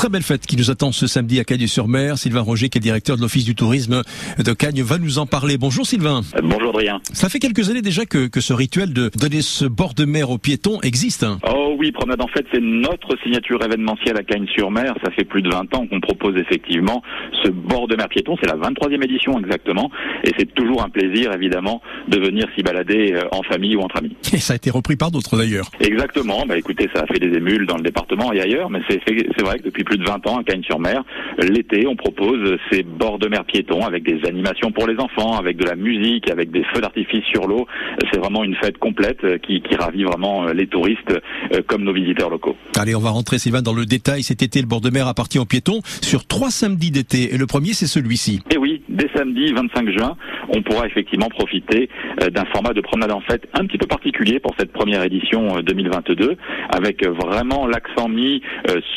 Très belle fête qui nous attend ce samedi à Cagnes-sur-Mer. Sylvain Roger, qui est directeur de l'Office du tourisme de Cagnes, va nous en parler. Bonjour Sylvain. Euh, bonjour Adrien. Ça fait quelques années déjà que, que ce rituel de donner ce bord de mer aux piétons existe. Hein. Oh oui, Promenade en fait, c'est notre signature événementielle à Cagnes-sur-Mer. Ça fait plus de 20 ans qu'on propose effectivement ce bord de mer piéton. C'est la 23e édition exactement. Et c'est toujours un plaisir évidemment de venir s'y balader euh, en famille ou entre amis. Et ça a été repris par d'autres d'ailleurs. Exactement. Bah écoutez, ça a fait des émules dans le département et ailleurs, mais c'est vrai que depuis plus de 20 ans à Cagnes-sur-Mer, l'été, on propose ces bords de mer piétons avec des animations pour les enfants, avec de la musique, avec des feux d'artifice sur l'eau. C'est vraiment une fête complète qui, qui ravit vraiment euh, les touristes euh, comme nos visiteurs locaux. Allez, on va rentrer Sylvain dans le détail. Cet été, le bord de mer appartient aux piétons sur trois samedis d'été et le premier c'est celui-ci. Et oui, dès samedi 25 juin, on pourra effectivement profiter d'un format de promenade en fête un petit peu particulier pour cette première édition 2022, avec vraiment l'accent mis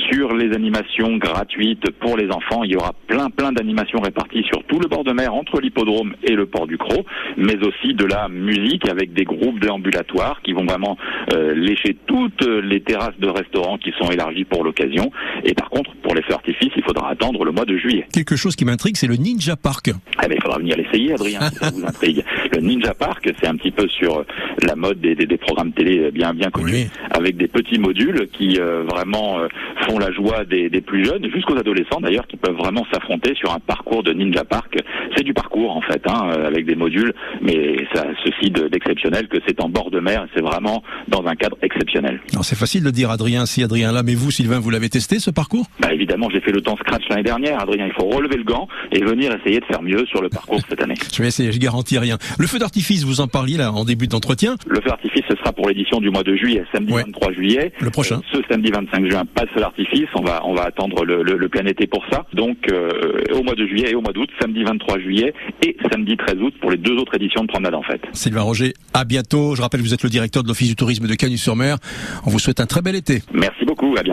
sur les animations gratuites pour les enfants. Il y aura plein plein d'animations réparties sur tout le bord de mer entre l'hippodrome et le port du Croc, mais aussi de la musique avec des groupes déambulatoires qui vont vraiment euh, lécher toutes les terrasses de restaurants qui sont élargies pour l'occasion. Et par contre, pour les feux artifices, il faudra attendre le mois de juillet. Quelque chose qui m'intrigue, c'est le Ninja Park. Eh ben, il faudra venir l'essayer, Adrien, ça vous intrigue. Le Ninja Park, c'est un petit peu sur la mode des, des, des programmes télé bien bien connus, Oui. avec des petits modules qui euh, vraiment euh, font la joie des, des plus jeunes, jusqu'aux adolescents d'ailleurs, qui peuvent vraiment s'affronter sur un parcours de Ninja Park. C'est du parcours en fait, hein, euh, avec des modules, mais ça ceci de- d'exceptionnel que c'est en bord de mer, c'est vraiment dans un cadre exceptionnel. Alors c'est facile de dire Adrien si Adrien là, mais vous Sylvain, vous l'avez testé ce parcours? Bah évidemment, j'ai fait le temps scratch l'année dernière, Adrien. Il faut relever le gant et venir essayer de faire mieux sur le parcours cette année. Je vais essayer, je garantis rien. Le feu d'artifice, vous en parliez là en début d'entretien. Le feu d'artifice, ce sera pour l'édition du mois de juillet, samedi Ouais. 23 juillet. Le prochain. Euh, ce samedi 25 juin, pas de feu d'artifice. On va, on va attendre le, le, le plein été pour ça. Donc, euh, au mois de juillet et au mois d'août, samedi 23 juillet et samedi 13 août pour les deux autres éditions de Promenade en fait. Sylvain Roger, à bientôt. Je rappelle, vous êtes le directeur de l'Office du tourisme de Cagnes-sur-Mer. On vous souhaite un très bel été. Merci beaucoup. À bientôt.